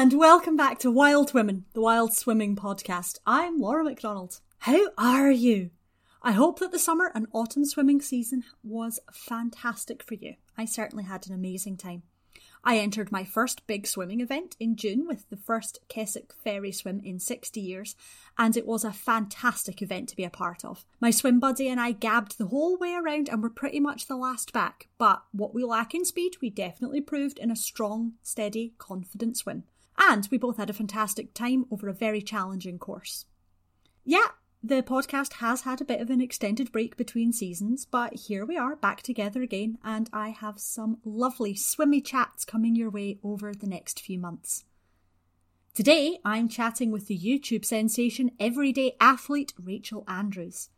and welcome back to Wild Women, the Wild Swimming Podcast. I'm Laura McDonald. How are you? I hope that the summer and autumn swimming season was fantastic for you. I certainly had an amazing time. I entered my first big swimming event in June with the first Keswick Ferry swim in 60 years, and it was a fantastic event to be a part of. My swim buddy and I gabbed the whole way around and were pretty much the last back, but what we lack in speed, we definitely proved in a strong, steady, confident swim. And we both had a fantastic time over a very challenging course. Yeah, the podcast has had a bit of an extended break between seasons, but here we are back together again, and I have some lovely swimmy chats coming your way over the next few months. Today, I'm chatting with the YouTube sensation everyday athlete Rachel Andrews.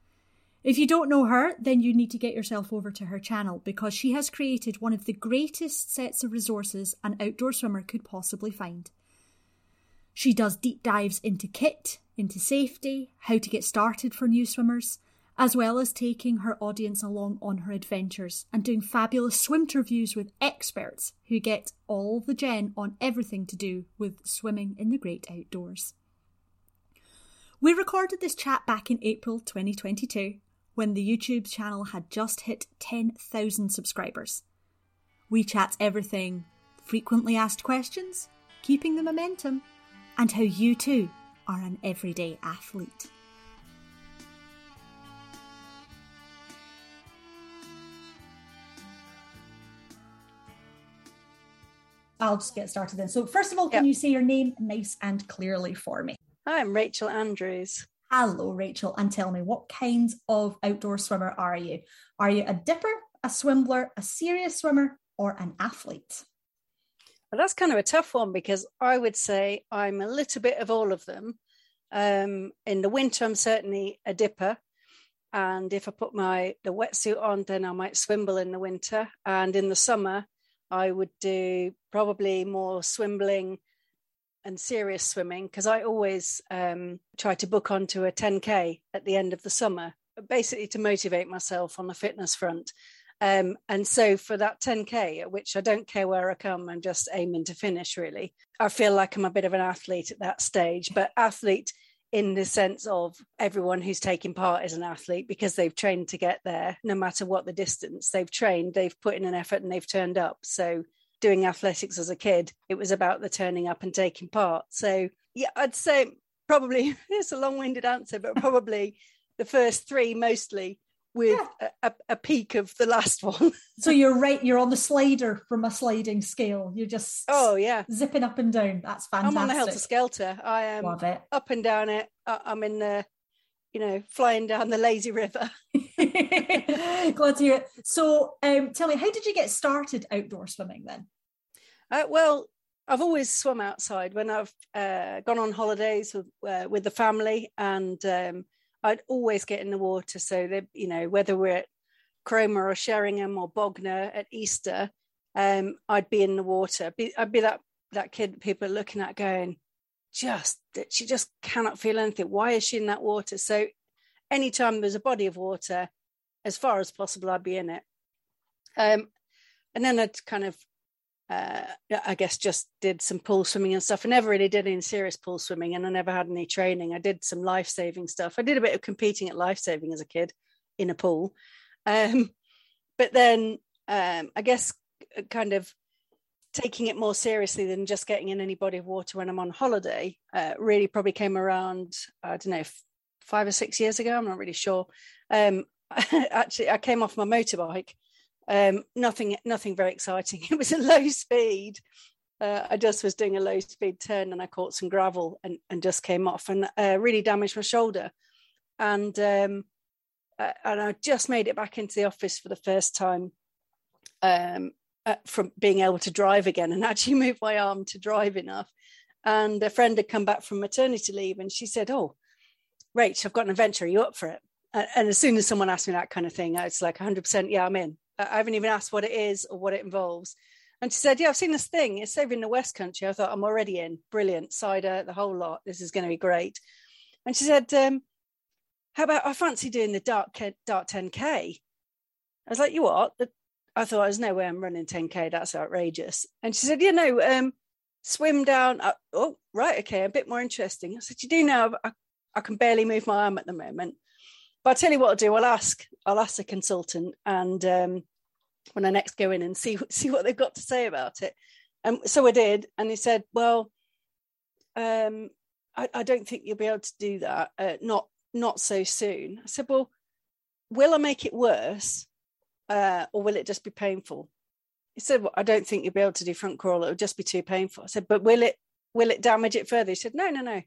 If you don't know her, then you need to get yourself over to her channel because she has created one of the greatest sets of resources an outdoor swimmer could possibly find. She does deep dives into kit, into safety, how to get started for new swimmers, as well as taking her audience along on her adventures and doing fabulous swim interviews with experts who get all the gen on everything to do with swimming in the great outdoors. We recorded this chat back in April 2022 when the YouTube channel had just hit 10,000 subscribers. We chat everything frequently asked questions, keeping the momentum, and how you too are an everyday athlete. I'll just get started then. So, first of all, can yep. you say your name nice and clearly for me? Hi, I'm Rachel Andrews. Hello, Rachel, and tell me what kinds of outdoor swimmer are you? Are you a dipper, a swimbler, a serious swimmer, or an athlete? Well, that's kind of a tough one because I would say I'm a little bit of all of them. Um, in the winter, I'm certainly a dipper. And if I put my the wetsuit on, then I might swimble in the winter. And in the summer, I would do probably more swimbling and serious swimming because I always um, try to book onto a 10k at the end of the summer, basically to motivate myself on the fitness front. Um, and so for that 10k, at which I don't care where I come, I'm just aiming to finish. Really, I feel like I'm a bit of an athlete at that stage, but athlete in the sense of everyone who's taking part is an athlete because they've trained to get there no matter what the distance. They've trained they've put in an effort and they've turned up. So doing athletics as a kid it was about the turning up and taking part. So yeah i'd say probably it's a long-winded answer but probably the first three mostly with yeah. a, a, peak of the last one. so you're right, you're on the slider from a sliding scale. You're just oh yeah, zipping up and down. That's fantastic. I'm on the helter skelter. I am Love it. up and down it. I'm in the, you know, flying down the lazy river. Glad to hear it. So, um, tell me, how did you get started outdoor swimming then? Uh, well, I've always swum outside when I've uh, gone on holidays with uh, with the family, and um, I'd always get in the water. So that you know, whether we're at Cromer or Sheringham or Bognor at Easter, um, I'd be in the water. Be, I'd be that that kid people are looking at going, just that she just cannot feel anything. Why is she in that water? So anytime there's a body of water, as far as possible, I'd be in it. Um, and then I'd kind of uh, I guess just did some pool swimming and stuff. I never really did any serious pool swimming and I never had any training. I did some life saving stuff. I did a bit of competing at life saving as a kid in a pool. Um, but then um, I guess uh, kind of taking it more seriously than just getting in any body of water when I'm on holiday uh, really probably came around, I don't know, five or six years ago. I'm not really sure. Um, actually, I came off my motorbike um, nothing, nothing very exciting. It was a low speed. Uh, I just was doing a low speed turn and I caught some gravel and, and just came off and uh, really damaged my shoulder. And um, uh, and I just made it back into the office for the first time um, uh, from being able to drive again and actually move my arm to drive enough. And a friend had come back from maternity leave and she said, "Oh, Rach, I've got an adventure. Are you up for it?" And as soon as someone asked me that kind of thing, it's like 100%, yeah, I'm in. I haven't even asked what it is or what it involves. And she said, Yeah, I've seen this thing. It's over in the West Country. I thought, I'm already in. Brilliant. Cider, the whole lot. This is going to be great. And she said, um, How about I fancy doing the Dart, Dart 10K? I was like, You what? I thought, There's no way I'm running 10K. That's outrageous. And she said, Yeah, know, um, swim down. Uh, oh, right, okay, a bit more interesting. I said, you do know I, I can barely move my arm at the moment. But I'll tell you what I'll do. I'll ask. I'll ask the consultant, and um, when I next go in and see see what they've got to say about it. And so I did, and he said, "Well, um, I, I, don't think you'll be able to do that. Uh, not not so soon." I said, "Well, will I make it worse, uh, or will it just be painful?" He said, "Well, I don't think you'll be able to do front crawl. It'll just be too painful." I said, "But will it will it damage it further?" He said, "No, no, no."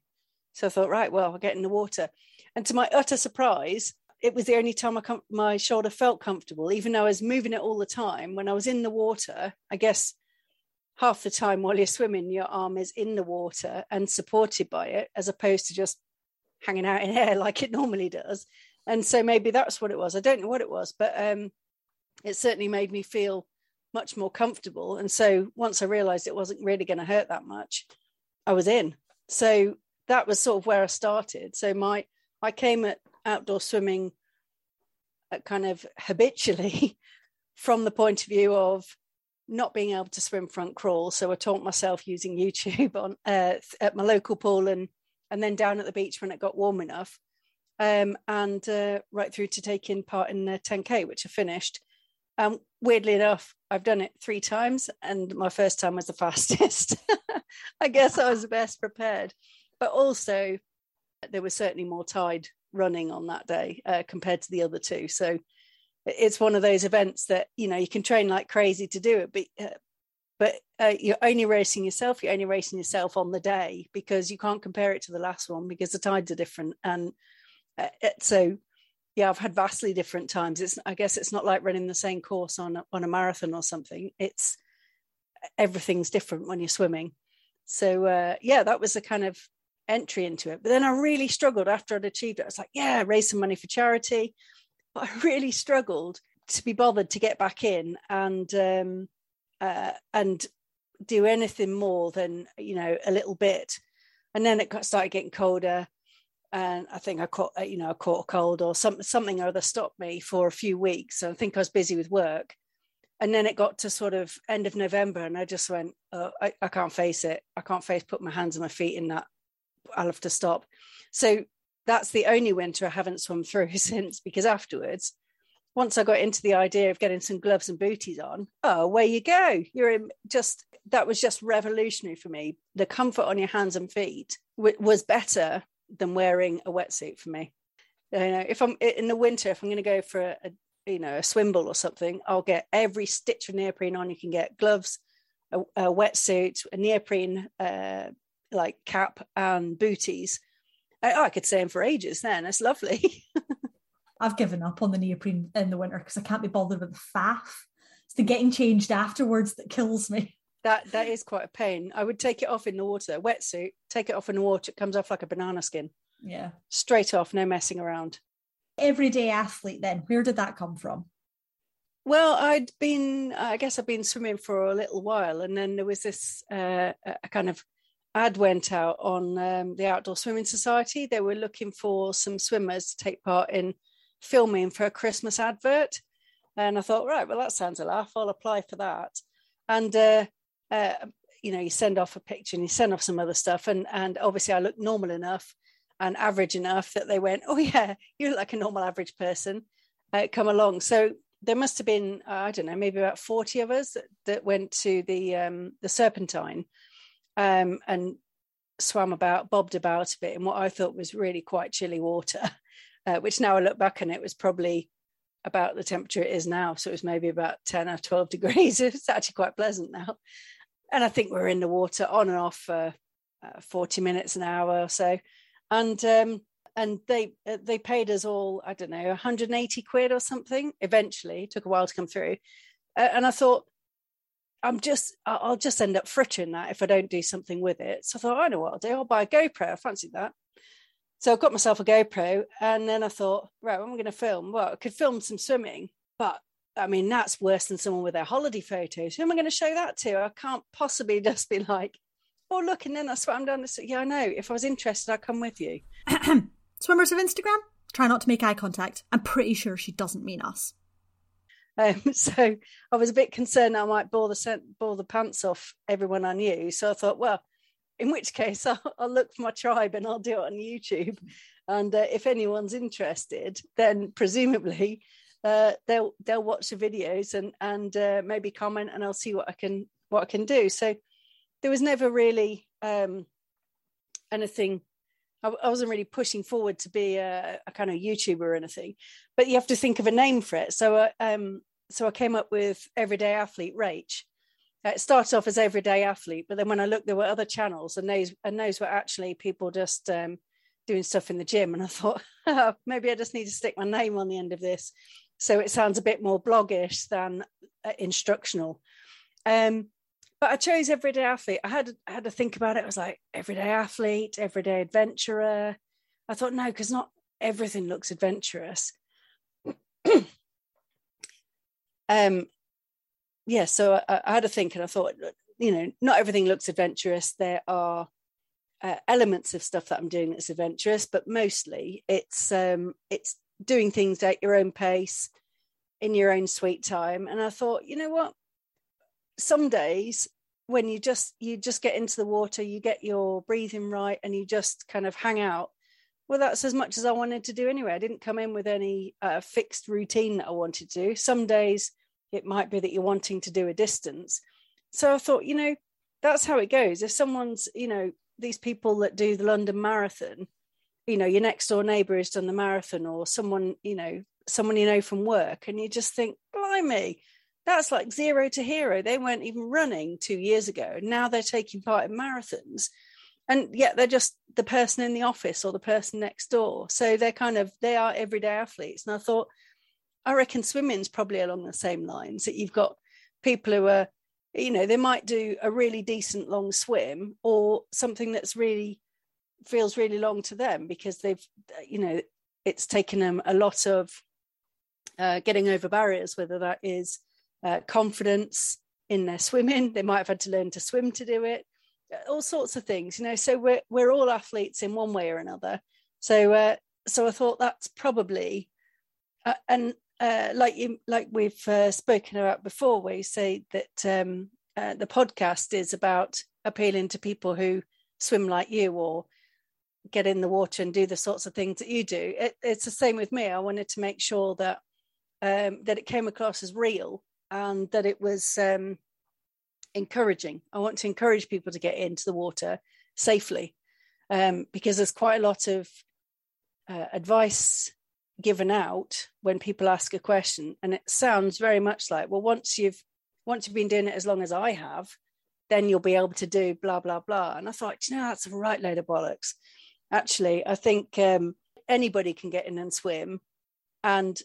So I thought, right, well, I'll get in the water. And to my utter surprise, it was the only time com- my shoulder felt comfortable, even though I was moving it all the time. When I was in the water, I guess half the time while you're swimming, your arm is in the water and supported by it, as opposed to just hanging out in air like it normally does. And so maybe that's what it was. I don't know what it was, but um, it certainly made me feel much more comfortable. And so once I realized it wasn't really going to hurt that much, I was in. So that was sort of where I started. So my I came at outdoor swimming uh, kind of habitually from the point of view of not being able to swim front crawl. So I taught myself using YouTube on uh, at my local pool and and then down at the beach when it got warm enough, um, and uh, right through to taking part in the 10k, which I finished. Um, weirdly enough, I've done it three times, and my first time was the fastest. I guess I was best prepared, but also there was certainly more tide running on that day uh, compared to the other two. So it's one of those events that you know you can train like crazy to do it, but uh, but uh, you're only racing yourself. You're only racing yourself on the day because you can't compare it to the last one because the tides are different. And uh, so, yeah, I've had vastly different times. It's I guess it's not like running the same course on on a marathon or something. It's everything's different when you're swimming. So uh, yeah, that was the kind of entry into it. But then I really struggled after I'd achieved it. I was like, yeah, raise some money for charity. But I really struggled to be bothered to get back in and um, uh, and do anything more than you know a little bit. And then it got, started getting colder, and I think I caught you know I caught a cold or some, something or other stopped me for a few weeks. So I think I was busy with work. And then it got to sort of end of November, and I just went, oh, I, I can't face it. I can't face put my hands and my feet in that I'll have to stop. So that's the only winter I haven't swum through since because afterwards, once I got into the idea of getting some gloves and booties on, oh, away you go. You're in just that was just revolutionary for me. The comfort on your hands and feet w- was better than wearing a wetsuit for me. You know, if I'm in the winter, if I'm going to go for a, a you know a swimble or something, I'll get every stitch of neoprene on. You can get gloves, a, a wetsuit, a neoprene uh, like cap and booties. I, oh, I could say them for ages then. That's lovely. I've given up on the neoprene in the winter because I can't be bothered with the faff. It's the getting changed afterwards that kills me. That that is quite a pain. I would take it off in the water, wetsuit, take it off in the water, it comes off like a banana skin. Yeah. Straight off, no messing around. Everyday athlete then, where did that come from? Well, I'd been, I guess I'd been swimming for a little while, and then there was this uh, a kind of ad went out on um, the Outdoor Swimming Society. They were looking for some swimmers to take part in filming for a Christmas advert. And I thought, right, well, that sounds a laugh. I'll apply for that. And, uh, uh, you know, you send off a picture and you send off some other stuff. And, and obviously, I look normal enough and average enough that they went, oh, yeah, you look like a normal average person. Uh, come along. So there must have been, I don't know, maybe about 40 of us that, that went to the, um, the Serpentine um, and swam about, bobbed about a bit in what I thought was really quite chilly water, uh, which now I look back and it was probably about the temperature it is now. So it was maybe about 10 or 12 degrees. It's actually quite pleasant now. And I think we are in the water on and off for uh, 40 minutes an hour or so. And um, and they uh, they paid us all I don't know 180 quid or something. Eventually, it took a while to come through, uh, and I thought I'm just, I'll just end up frittering that if I don't do something with it. So I thought, I know what I'll do. I'll buy a GoPro. I fancy that. So I got myself a GoPro and then I thought, right, what am I going to film? Well, I could film some swimming, but I mean, that's worse than someone with their holiday photos. Who am I going to show that to? I can't possibly just be like, oh, look, and then I swam down the Yeah, I know. If I was interested, I'd come with you. Swimmers of Instagram, try not to make eye contact. I'm pretty sure she doesn't mean us. Um, so I was a bit concerned I might bore the bore the pants off everyone I knew. So I thought, well, in which case I'll, I'll look for my tribe and I'll do it on YouTube. And uh, if anyone's interested, then presumably uh, they'll they'll watch the videos and and uh, maybe comment, and I'll see what I can what I can do. So there was never really um, anything I, wasn't really pushing forward to be a, a, kind of YouTuber or anything, but you have to think of a name for it. So, uh, um, so I came up with Everyday Athlete Rach. Uh, it started off as Everyday Athlete, but then when I looked, there were other channels, and those and those were actually people just um, doing stuff in the gym. And I thought oh, maybe I just need to stick my name on the end of this, so it sounds a bit more bloggish than uh, instructional. Um, but I chose everyday athlete. I had I had to think about it. I was like everyday athlete, everyday adventurer. I thought no, because not everything looks adventurous. um, yeah. So I, I, had to think, and I thought, you know, not everything looks adventurous. There are uh, elements of stuff that I'm doing that's adventurous, but mostly it's um, it's doing things at your own pace, in your own sweet time. And I thought, you know what? Some days when you just you just get into the water you get your breathing right and you just kind of hang out. Well that's as much as i wanted to do anyway. I didn't come in with any uh, fixed routine that i wanted to do. Some days it might be that you're wanting to do a distance. So i thought you know that's how it goes. If someone's you know these people that do the london marathon you know your next door neighbor has done the marathon or someone you know someone you know from work and you just think blimey that's like zero to hero. They weren't even running two years ago. Now they're taking part in marathons. And yet they're just the person in the office or the person next door. So they're kind of, they are everyday athletes. And I thought, I reckon swimming's probably along the same lines that you've got people who are, you know, they might do a really decent long swim or something that's really feels really long to them because they've, you know, it's taken them a lot of uh, getting over barriers, whether that is uh, confidence in their swimming. They might have had to learn to swim to do it. Uh, all sorts of things, you know. So we're we're all athletes in one way or another. So uh, so I thought that's probably uh, and uh, like you like we've uh, spoken about before, where you say that um, uh, the podcast is about appealing to people who swim like you or get in the water and do the sorts of things that you do. It, it's the same with me. I wanted to make sure that um, that it came across as real and that it was um, encouraging. I want to encourage people to get into the water safely um, because there's quite a lot of uh, advice given out when people ask a question, and it sounds very much like, well, once you've once you've been doing it as long as I have, then you'll be able to do blah blah blah. And I thought, you know, that's a right load of bollocks. Actually, I think um, anybody can get in and swim, and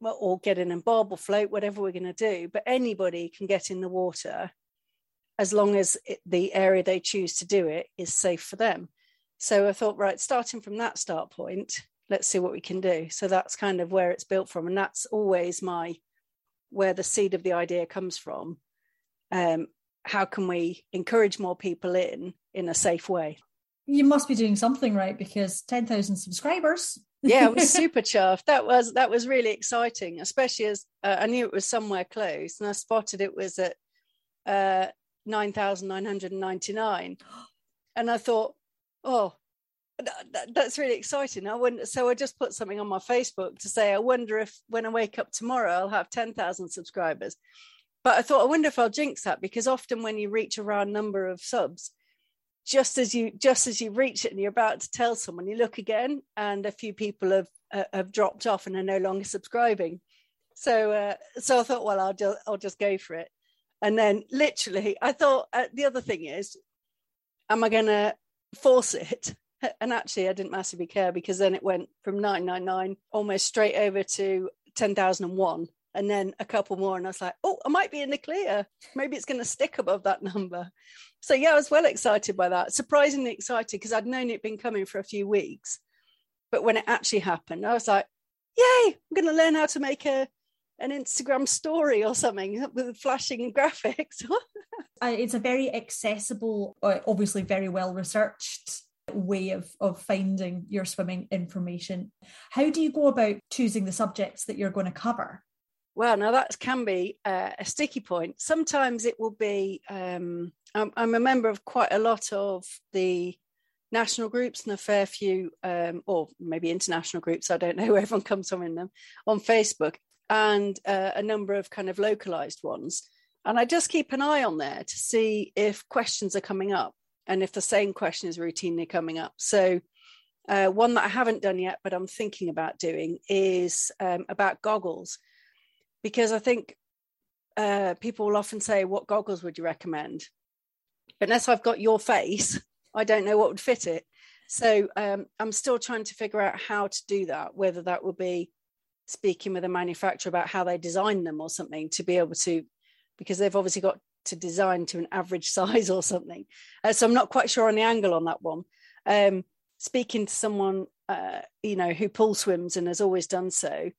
or get in and bob or float, whatever we're going to do. But anybody can get in the water as long as it, the area they choose to do it is safe for them. So I thought, right, starting from that start point, let's see what we can do. So that's kind of where it's built from. And that's always my, where the seed of the idea comes from. Um, how can we encourage more people in in a safe way? You must be doing something right because 10,000 subscribers yeah, I was super chuffed. That was that was really exciting, especially as uh, I knew it was somewhere close, and I spotted it was at uh, nine thousand nine hundred and ninety nine, and I thought, oh, that, that's really exciting. I wouldn't, so I just put something on my Facebook to say, I wonder if when I wake up tomorrow, I'll have ten thousand subscribers. But I thought, I wonder if I'll jinx that because often when you reach a round number of subs, just as you just as you reach it and you're about to tell someone you look again and a few people have uh, have dropped off and are no longer subscribing. So uh, so i thought well i'll just i'll just go for it. And then literally i thought uh, the other thing is am i going to force it? And actually i didn't massively care because then it went from 999 almost straight over to 10001 and then a couple more and i was like oh i might be in the clear. Maybe it's going to stick above that number so yeah i was well excited by that surprisingly excited because i'd known it'd been coming for a few weeks but when it actually happened i was like yay i'm going to learn how to make a an instagram story or something with flashing graphics it's a very accessible uh, obviously very well researched way of, of finding your swimming information how do you go about choosing the subjects that you're going to cover Well, now that can be uh, a sticky point. Sometimes it will be. Um, I'm, a member of quite a lot of the national groups and a fair few, um, or maybe international groups. I don't know everyone comes from in them on Facebook, and uh, a number of kind of localized ones. And I just keep an eye on there to see if questions are coming up and if the same question is routinely coming up. So, uh, one that I haven't done yet, but I'm thinking about doing is um, about goggles, because I think uh, people will often say, What goggles would you recommend? Unless I've got your face, I don't know what would fit it. So um, I'm still trying to figure out how to do that, whether that would be speaking with a manufacturer about how they design them or something to be able to, because they've obviously got to design to an average size or something. Uh, so I'm not quite sure on the angle on that one. Um, speaking to someone, uh, you know, who pool swims and has always done so,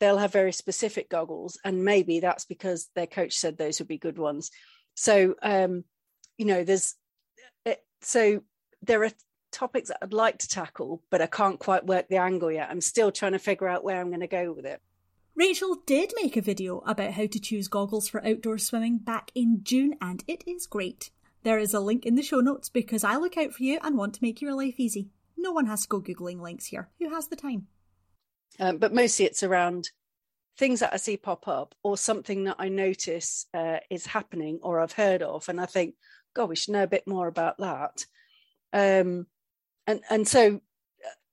they'll have very specific goggles, and maybe that's because their coach said those would be good ones. So, um, you know, there's it, so there are topics that I'd like to tackle, but I can't quite work the angle yet. I'm still trying to figure out where I'm going to go with it. Rachel did make a video about how to choose goggles for outdoor swimming back in June, and it is great. There is a link in the show notes because I look out for you and want to make your life easy. No one has to go Googling links here. Who has the time? Um, but mostly it's around things that I see pop up or something that I notice uh, is happening or I've heard of. And I think, God, we should know a bit more about that. Um, and, and so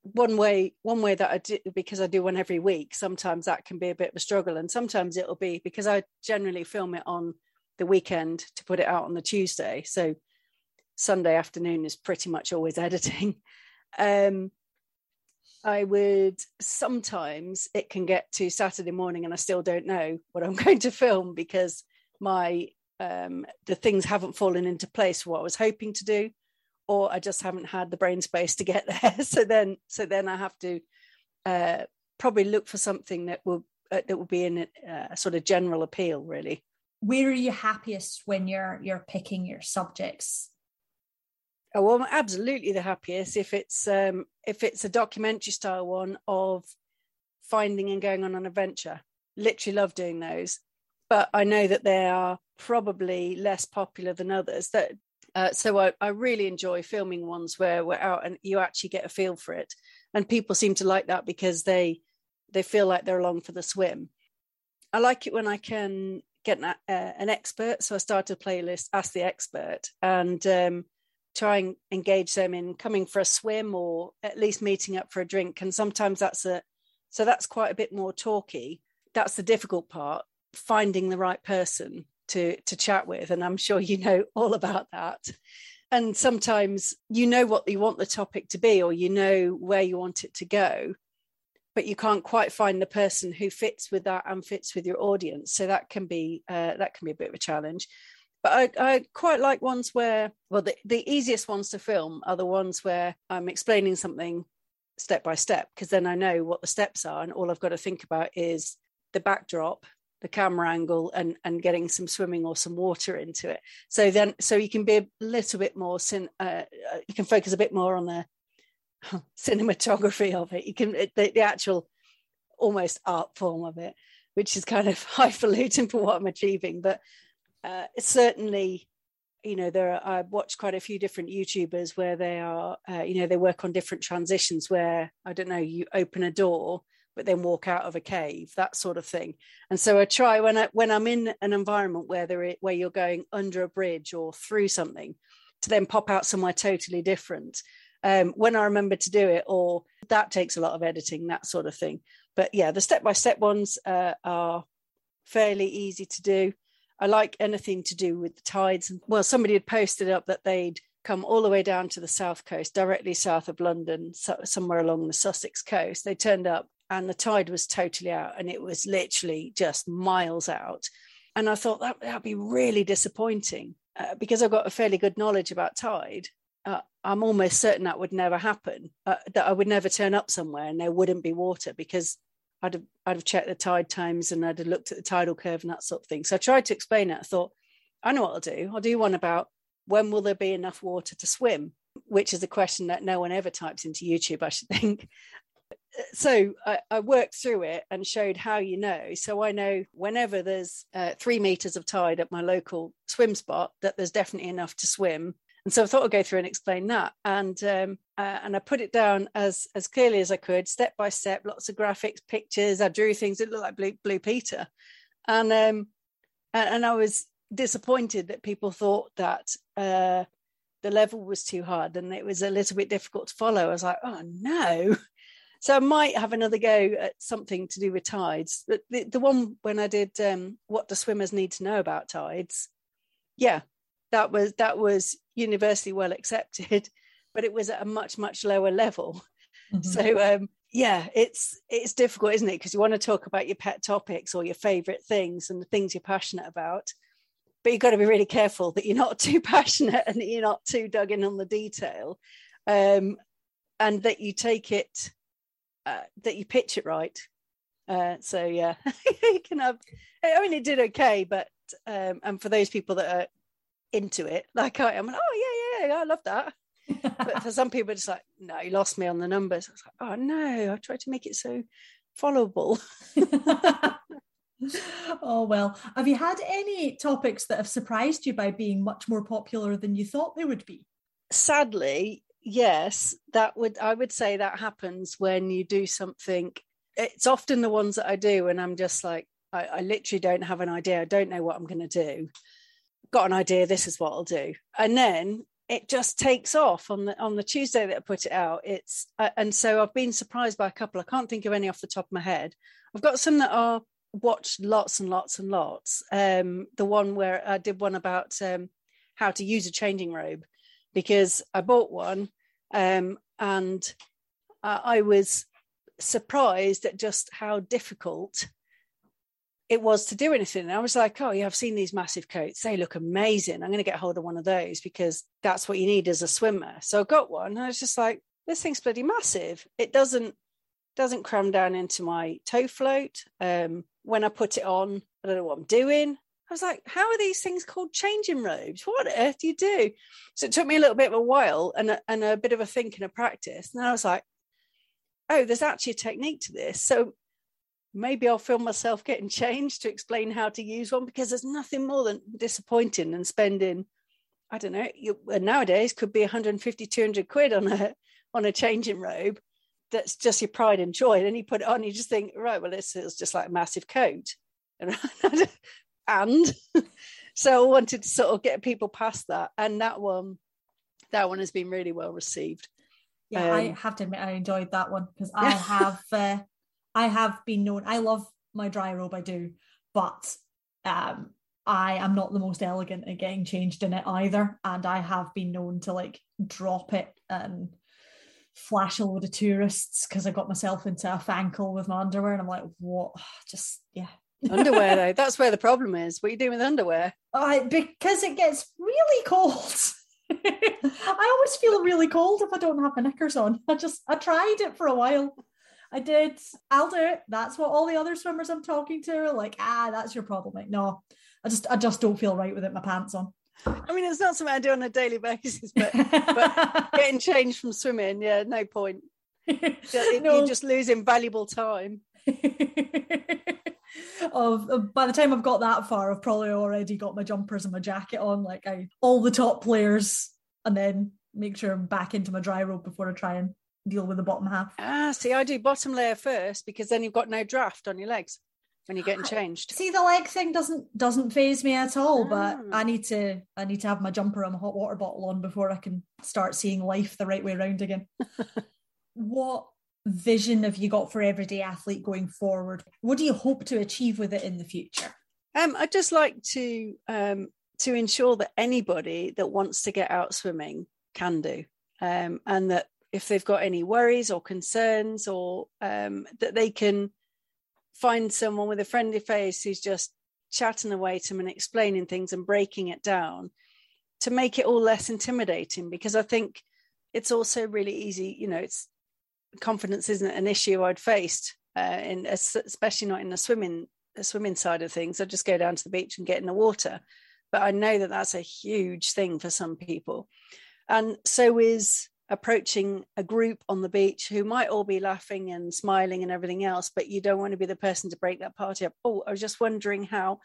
one way one way that I do because I do one every week sometimes that can be a bit of a struggle and sometimes it'll be because I generally film it on the weekend to put it out on the Tuesday so Sunday afternoon is pretty much always editing um I would sometimes it can get to Saturday morning and I still don't know what I'm going to film because my um the things haven't fallen into place for what I was hoping to do or I just haven't had the brain space to get there. so then, so then I have to uh, probably look for something that will uh, that will be in a, a sort of general appeal, really. Where are you happiest when you're you're picking your subjects? Oh, well, I'm absolutely the happiest if it's um, if it's a documentary style one of finding and going on an adventure. Literally love doing those, but I know that they are probably less popular than others. That uh, so I, I, really enjoy filming ones where we're out and you actually get a feel for it, and people seem to like that because they they feel like they're along for the swim. I like it when I can get an, uh, an expert. So I started a playlist, Ask the Expert, and um, try and engage them in coming for a swim or at least meeting up for a drink. And sometimes that's a so that's quite a bit more talky. That's the difficult part, finding the right person to to chat with and i'm sure you know all about that. And sometimes you know what you want the topic to be or you know where you want it to go but you can't quite find the person who fits with that and fits with your audience. So that can be uh, that can be a bit of a challenge. But I, I quite like ones where well the, the easiest ones to film are the ones where i'm explaining something step by step because then i know what the steps are and all i've got to think about is the backdrop the camera angle and and getting some swimming or some water into it. So then so you can be a little bit more sin, uh, uh you can focus a bit more on the cinematography of it. You can the, the actual almost art form of it which is kind of highfalutin for what i'm achieving. But uh, certainly you know there are i've watched quite a few different youtubers where they are uh, you know they work on different transitions where i don't know you open a door but then walk out of a cave that sort of thing. And so i try when i when i'm in an environment where there where you're going under a bridge or through something to then pop out somewhere totally different. Um, when i remember to do it or that takes a lot of editing that sort of thing. But yeah the step by step ones uh, are fairly easy to do. I like anything to do with the tides. Well somebody had posted up that they'd come all the way down to the south coast directly south of london so, somewhere along the sussex coast. They turned up and the tide was totally out and it was literally just miles out. And I thought that would be really disappointing uh, because I've got a fairly good knowledge about tide. Uh, I'm almost certain that would never happen, uh, that I would never turn up somewhere and there wouldn't be water because I'd have, I'd have checked the tide times and I'd have looked at the tidal curve and that sort of thing. So I tried to explain it. I thought, I know what I'll do. I'll do one about when will there be enough water to swim, which is a question that no one ever types into YouTube, I should think so I, I, worked through it and showed how you know. So I know whenever there's uh, three meters of tide at my local swim spot, that there's definitely enough to swim. And so I thought I'd go through and explain that. And um, uh, and I put it down as as clearly as I could, step by step, lots of graphics, pictures. I drew things that looked like Blue, Blue Peter, and um, and, and I was disappointed that people thought that uh, the level was too hard and it was a little bit difficult to follow. I was like, oh no. So I might have another go at something to do with tides. But the, the one when I did um, what do swimmers need to know about tides, yeah, that was that was universally well accepted, but it was at a much much lower level. Mm-hmm. So um, yeah, it's it's difficult, isn't it? Because you want to talk about your pet topics or your favorite things and the things you're passionate about but you've got to be really careful that you're not too passionate and that you're not too dug in on the detail um, and that you take it uh, that you pitch it right. Uh, so yeah you can have i mean it did okay but um, and for those people that are into it like i am like, oh yeah yeah i love that. But for some people it's like no you lost me on the numbers. I was like oh no i tried to make it so followable. Oh well have you had any topics that have surprised you by being much more popular than you thought they would be? Sadly yes that would i would say that happens when you do something it's often the ones that i do and i'm just like i, I literally don't have an idea i don't know what i'm going to do got an idea this is what i'll do and then it just takes off on the on the tuesday that i put it out it's uh, and so i've been surprised by a couple i can't think of any off the top of my head i've got some that are watched lots and lots and lots. Um, the one where I did one about um, how to use a changing robe because I bought one um, and uh, I was surprised at just how difficult it was to do anything. And I was like, oh, yeah, I've seen these massive coats. They look amazing. I'm going to get hold of one of those because that's what you need as a swimmer. So I got one. And I was just like, this thing's bloody massive. It doesn't doesn't cram down into my tow float. Um, when I put it on, I don't know what I'm doing. I was like, how are these things called changing robes? What on earth do you do? So it took me a little bit of a while and a, and a bit of a think and a practice. And I was like, oh, there's actually a technique to this. So maybe I'll film myself getting changed to explain how to use one because there's nothing more than disappointing than spending, I don't know, you, nowadays could be 150, 200 quid on a on a changing robe that's just your pride and joy. And then you put it on, you just think, right, well, this is just like a massive coat. and so I wanted to sort of get people past that. And that one, that one has been really well received. Yeah, um, I have to admit I enjoyed that one because I have uh, I have been known I love my dry robe, I do, but um I am not the most elegant at getting changed in it either. And I have been known to like drop it and flash a load of tourists because I got myself into a fankle with my underwear and I'm like, what? Just yeah. Underwear though, that's where the problem is. What are you doing with underwear? I because it gets really cold. I always feel really cold if I don't have my knickers on. I just I tried it for a while. I did. I'll do it. That's what all the other swimmers I'm talking to are like. Ah, that's your problem. Like, no, I just I just don't feel right with it. My pants on. I mean, it's not something I do on a daily basis, but, but getting changed from swimming, yeah, no point. You're no. just losing valuable time. Of by the time I've got that far, I've probably already got my jumpers and my jacket on, like I all the top players, and then make sure I'm back into my dry robe before I try and deal with the bottom half. Ah, see, I do bottom layer first because then you've got no draft on your legs when you're getting changed. See, the leg thing doesn't doesn't faze me at all. But ah. I need to I need to have my jumper and my hot water bottle on before I can start seeing life the right way around again. what vision have you got for everyday athlete going forward? What do you hope to achieve with it in the future? Um, I'd just like to um, to ensure that anybody that wants to get out swimming can do, um, and that if they've got any worries or concerns, or um, that they can find someone with a friendly face who's just chatting away to them and explaining things and breaking it down to make it all less intimidating because I think it's also really easy, you know, it's confidence isn't an issue I'd faced uh, in especially not in the swimming the swimming side of things. I just go down to the beach and get in the water, but I know that that's a huge thing for some people, and so is approaching a group on the beach who might all be laughing and smiling and everything else, but you don't want to be the person to break that party up. Oh, I was just wondering how,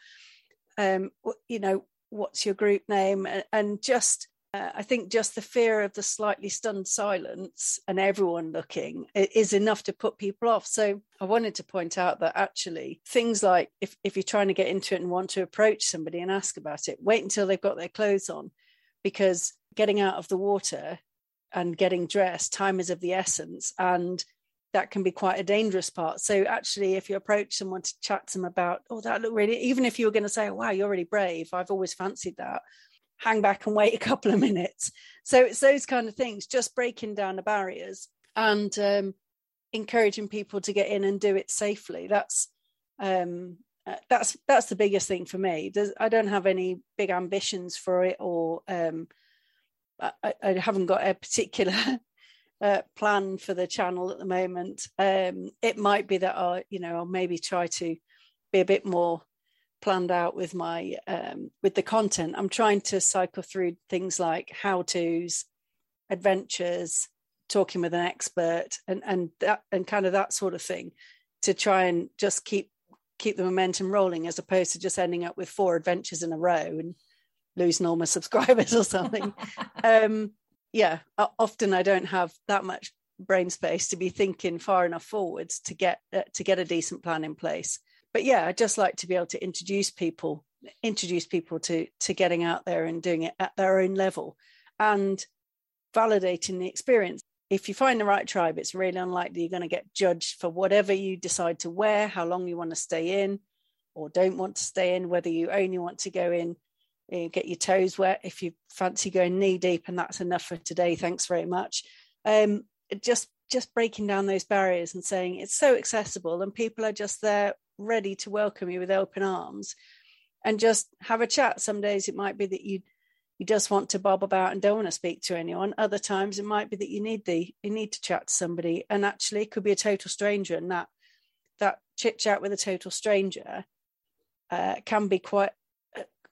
um, you know, what's your group name? And, and just, uh, I think just the fear of the slightly stunned silence and everyone looking is enough to put people off. So I wanted to point out that actually things like if, if you're trying to get into it and want to approach somebody and ask about it, wait until they've got their clothes on because getting out of the water and getting dressed, time is of the essence. And that can be quite a dangerous part. So actually, if you approach someone to chat to them about, oh, that looked really, even if you were going to say, wow, you're really brave, I've always fancied that, hang back and wait a couple of minutes. So it's those kind of things, just breaking down the barriers and um, encouraging people to get in and do it safely. That's um, uh, that's that's the biggest thing for me. There's, I don't have any big ambitions for it or um, I, I haven't got a particular uh, plan for the channel at the moment. Um, it might be that I, you know, I'll maybe try to be a bit more planned out with my um, with the content. I'm trying to cycle through things like how tos, adventures, talking with an expert, and and that and kind of that sort of thing, to try and just keep keep the momentum rolling, as opposed to just ending up with four adventures in a row and losing all my subscribers or something. um, yeah, often I don't have that much brain space to be thinking far enough forwards to get uh, to get a decent plan in place. But yeah, I just like to be able to introduce people, introduce people to to getting out there and doing it at their own level, and validating the experience. If you find the right tribe, it's really unlikely you're going to get judged for whatever you decide to wear, how long you want to stay in, or don't want to stay in, whether you only want to go in you get your toes wet if you fancy going knee deep and that's enough for today thanks very much um, just just breaking down those barriers and saying it's so accessible and people are just there ready to welcome you with open arms and just have a chat. Some days it might be that you you just want to bob about and don't want to speak to anyone. Other times it might be that you need the you need to chat to somebody. And actually it could be a total stranger and that that chit chat with a total stranger uh, can be quite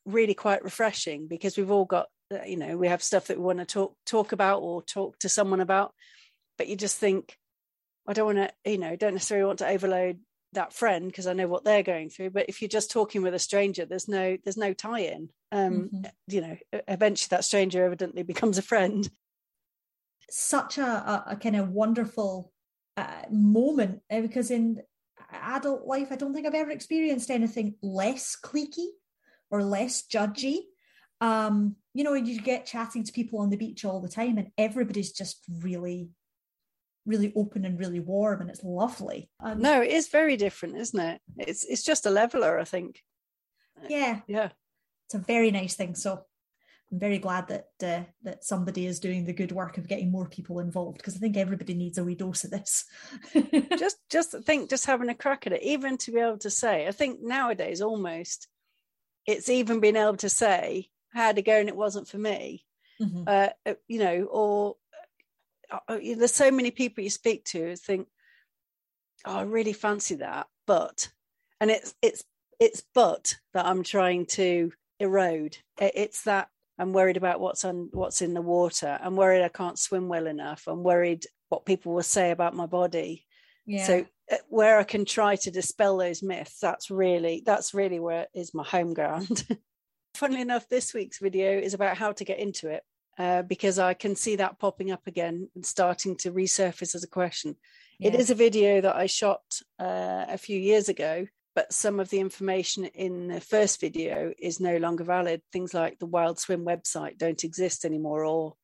really quite refreshing because we've all got uh, you know we have stuff that we want to talk talk about or talk to someone about. But you just think i don't want to you know don't necessarily want to overload that friend because i know what they're going through but if you're just talking with a stranger there's no there's no tie-in um mm-hmm. you know eventually that stranger evidently becomes a friend such a, a, a kind of wonderful uh, moment uh, because in adult life i don't think i've ever experienced anything less cliquey or less judgy. Um, you know, you get chatting to people on the beach all the time, and everybody's just really, really open and really warm, and it's lovely. Um, no, it is very different, isn't it? It's it's just a leveler, I think. Yeah, yeah, it's a very nice thing. So I'm very glad that uh, that somebody is doing the good work of getting more people involved because I think everybody needs a wee dose of this. just just think, just having a crack at it, even to be able to say, I think nowadays almost it's even been able to say I had to go and it wasn't for me. Mm-hmm. Uh, uh you know, or there's so many people you speak to who think, oh, I really fancy that, but, and it's it's it's but that I'm trying to erode. It's that I'm worried about what's on what's in the water. I'm worried I can't swim well enough. I'm worried what people will say about my body. Yeah. So uh, where I can try to dispel those myths, that's really that's really where is my home ground. Funnily enough, this week's video is about how to get into it uh, because I can see that popping up again and starting to resurface as a question. Yeah. It is a video that I shot uh, a few years ago, but some of the information in the first video is no longer valid. Things like the Wild Swim website don't exist anymore or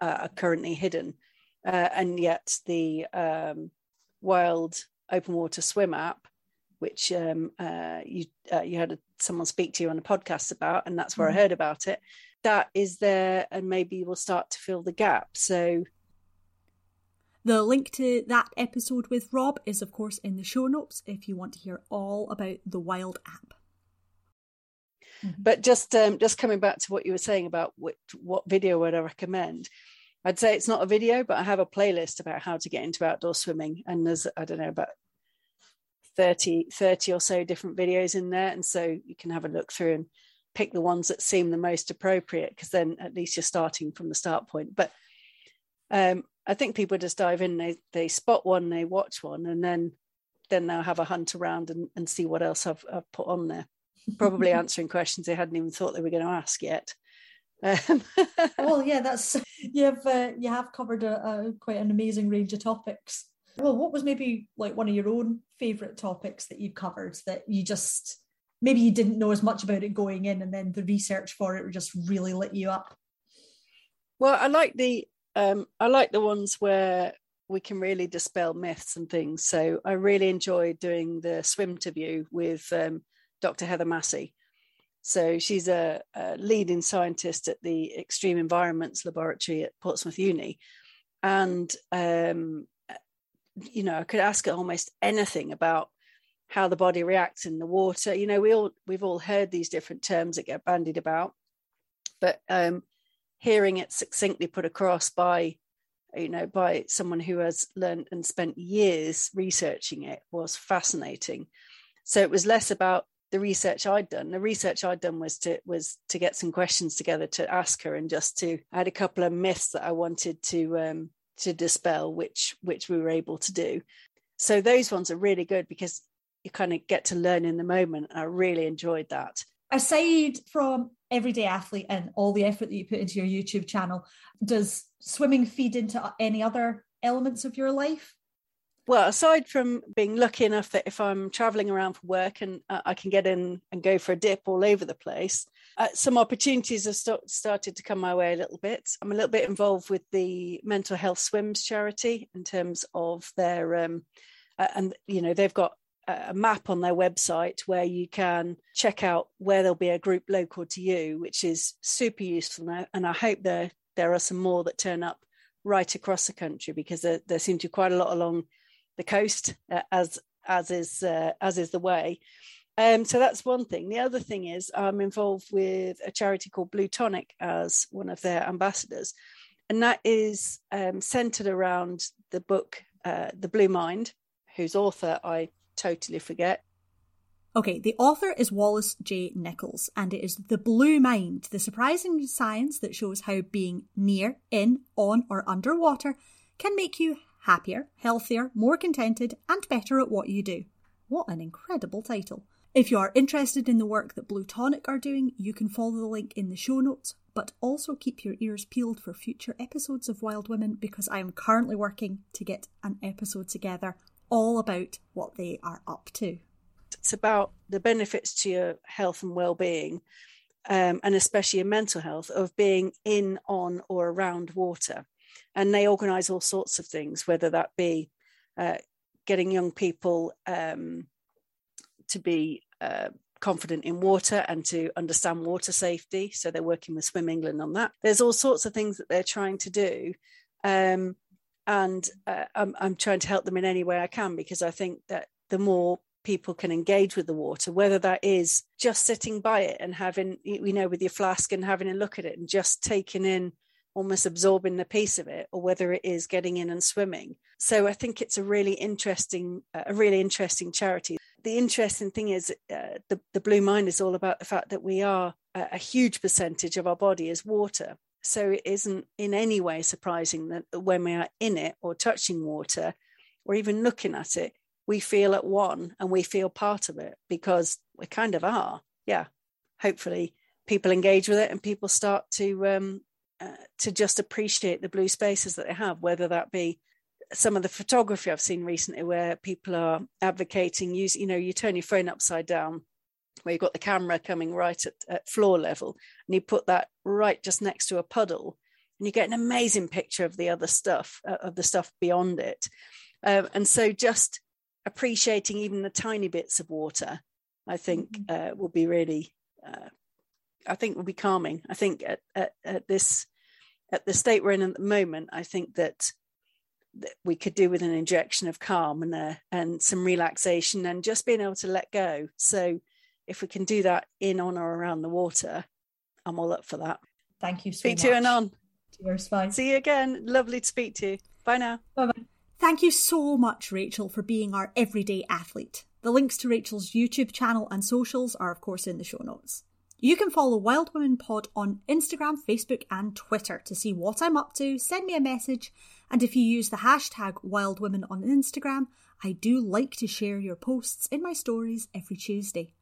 uh, are currently hidden. Uh, and yet the um, Wild open water swim app, which um, uh, you uh, you had a, someone speak to you on a podcast about, and that's where mm-hmm. I heard about it. That is there, and maybe you will start to fill the gap. So. The link to that episode with Rob is, of course, in the show notes if you want to hear all about the Wild app. Mm-hmm. But just um, just coming back to what you were saying about what, what video would I recommend? I'd say it's not a video, but I have a playlist about how to get into outdoor swimming. And there's, I don't know, about 30, 30 or so different videos in there. And so you can have a look through and pick the ones that seem the most appropriate, because then at least you're starting from the start point. But um, I think people just dive in, they they spot one, they watch one, and then then they'll have a hunt around and, and see what else I've, I've put on there. Probably answering questions they hadn't even thought they were going to ask yet. Um, well, yeah, that's you have uh, you have covered a, a, quite an amazing range of topics. Well, what was maybe like one of your own favourite topics that you covered that you just maybe you didn't know as much about it going in, and then the research for it just really lit you up? Well, I like the um, I like the ones where we can really dispel myths and things. So I really enjoyed doing the swim interview with um, Dr. Heather Massey. So she's a, a, leading scientist at the Extreme Environments Laboratory at Portsmouth Uni, and um, you know I could ask her almost anything about how the body reacts in the water. You know, we all we've all heard these different terms that get bandied about, but um, hearing it succinctly put across by you know by someone who has learned and spent years researching it was fascinating so it was less about the research I'd done. The research I'd done was to was to get some questions together to ask her, and just to I had a couple of myths that I wanted to um, to dispel, which which we were able to do. So those ones are really good because you kind of get to learn in the moment. I really enjoyed that. Aside from everyday athlete and all the effort that you put into your YouTube channel, does swimming feed into any other elements of your life? Well, aside from being lucky enough that if I'm traveling around for work and uh, I can get in and go for a dip all over the place, uh, some opportunities have st- started to come my way a little bit. I'm a little bit involved with the Mental Health Swims charity in terms of their, um, uh, and you know, they've got a map on their website where you can check out where there'll be a group local to you, which is super useful. And I hope there there are some more that turn up right across the country because there, there seem to be quite a lot along the coast, uh, as as is uh, as is the way. Um, so that's one thing. The other thing is I'm involved with a charity called Blue Tonic as one of their ambassadors, and that is um, centered around the book uh, The Blue Mind, whose author I totally forget. Okay, the author is Wallace J. Nichols, and it is The Blue Mind, the surprising science that shows how being near, in, on, or underwater can make you happier, healthier, more contented, and better at what you do. What an incredible title! If you are interested in the work that Blue Tonic are doing, you can follow the link in the show notes, but also keep your ears peeled for future episodes of Wild Women because I am currently working to get an episode together all about what they are up to. It's about the benefits to your health and well-being, um, and especially your mental health, of being in, on, or around water and they organise all sorts of things, whether that be uh, getting young people um, to be uh, confident in water and to understand water safety. So they're working with Swim England on that. There's all sorts of things that they're trying to do. Um, and uh, I'm, I'm trying to help them in any way I can because I think that the more people can engage with the water, whether that is just sitting by it and having, you know, with your flask and having a look at it and just taking in almost absorbing the peace of it or whether it is getting in and swimming. So i think it's a really interesting a really interesting charity. The interesting thing is uh, the, the blue mind is all about the fact that we are a, a huge percentage of our body is water so it isn't in any way surprising that when we are in it or touching water or even looking at it we feel at one and we feel part of it because we kind of are. Yeah. Hopefully people engage with it and people start to um, uh, to just appreciate the blue spaces that they have, whether that be some of the photography I've seen recently where people are advocating use, you know, you turn your phone upside down where you've got the camera coming right at, at floor level and you put that right just next to a puddle and you get an amazing picture of the other stuff, uh, of the stuff beyond it. Um, and so just appreciating even the tiny bits of water, I think mm-hmm. uh, will be really uh, I think will be calming. I think at, at, at this at the state we're in at the moment, I think that, that we could do with an injection of calm and uh, and some relaxation and just being able to let go. So if we can do that in, on, or around the water, I'm all up for that. Thank you so speak much. to you and on. Cheers, bye. See you again. Lovely to speak to you. Bye now. Bye bye. Thank you so much, Rachel, for being our everyday athlete. The links to Rachel's YouTube channel and socials are, of course, in the show notes. You can follow Wild Women Pod on Instagram, Facebook, and Twitter to see what I'm up to, send me a message, and if you use the hashtag Wild Women on Instagram, I do like to share your posts in my stories every Tuesday.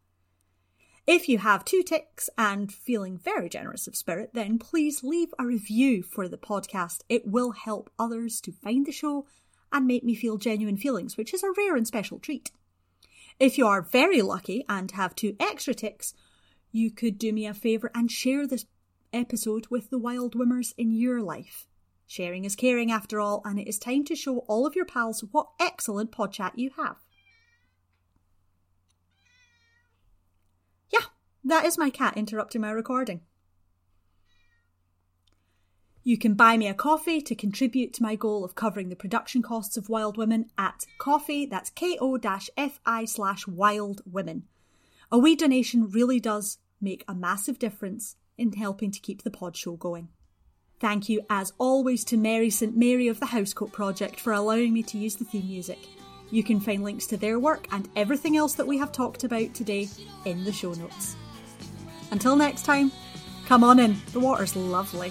If you have two ticks and feeling very generous of spirit, then please leave a review for the podcast. It will help others to find the show and make me feel genuine feelings, which is a rare and special treat. If you are very lucky and have two extra ticks, you could do me a favour and share this episode with the wild wimmers in your life. Sharing is caring after all, and it is time to show all of your pals what excellent pod chat you have. Yeah, that is my cat interrupting my recording. You can buy me a coffee to contribute to my goal of covering the production costs of Wild Women at coffee, that's ko-fi slash wild women. A wee donation really does make a massive difference in helping to keep the pod show going. Thank you, as always, to Mary St. Mary of the Housecoat Project for allowing me to use the theme music. You can find links to their work and everything else that we have talked about today in the show notes. Until next time, come on in, the water's lovely.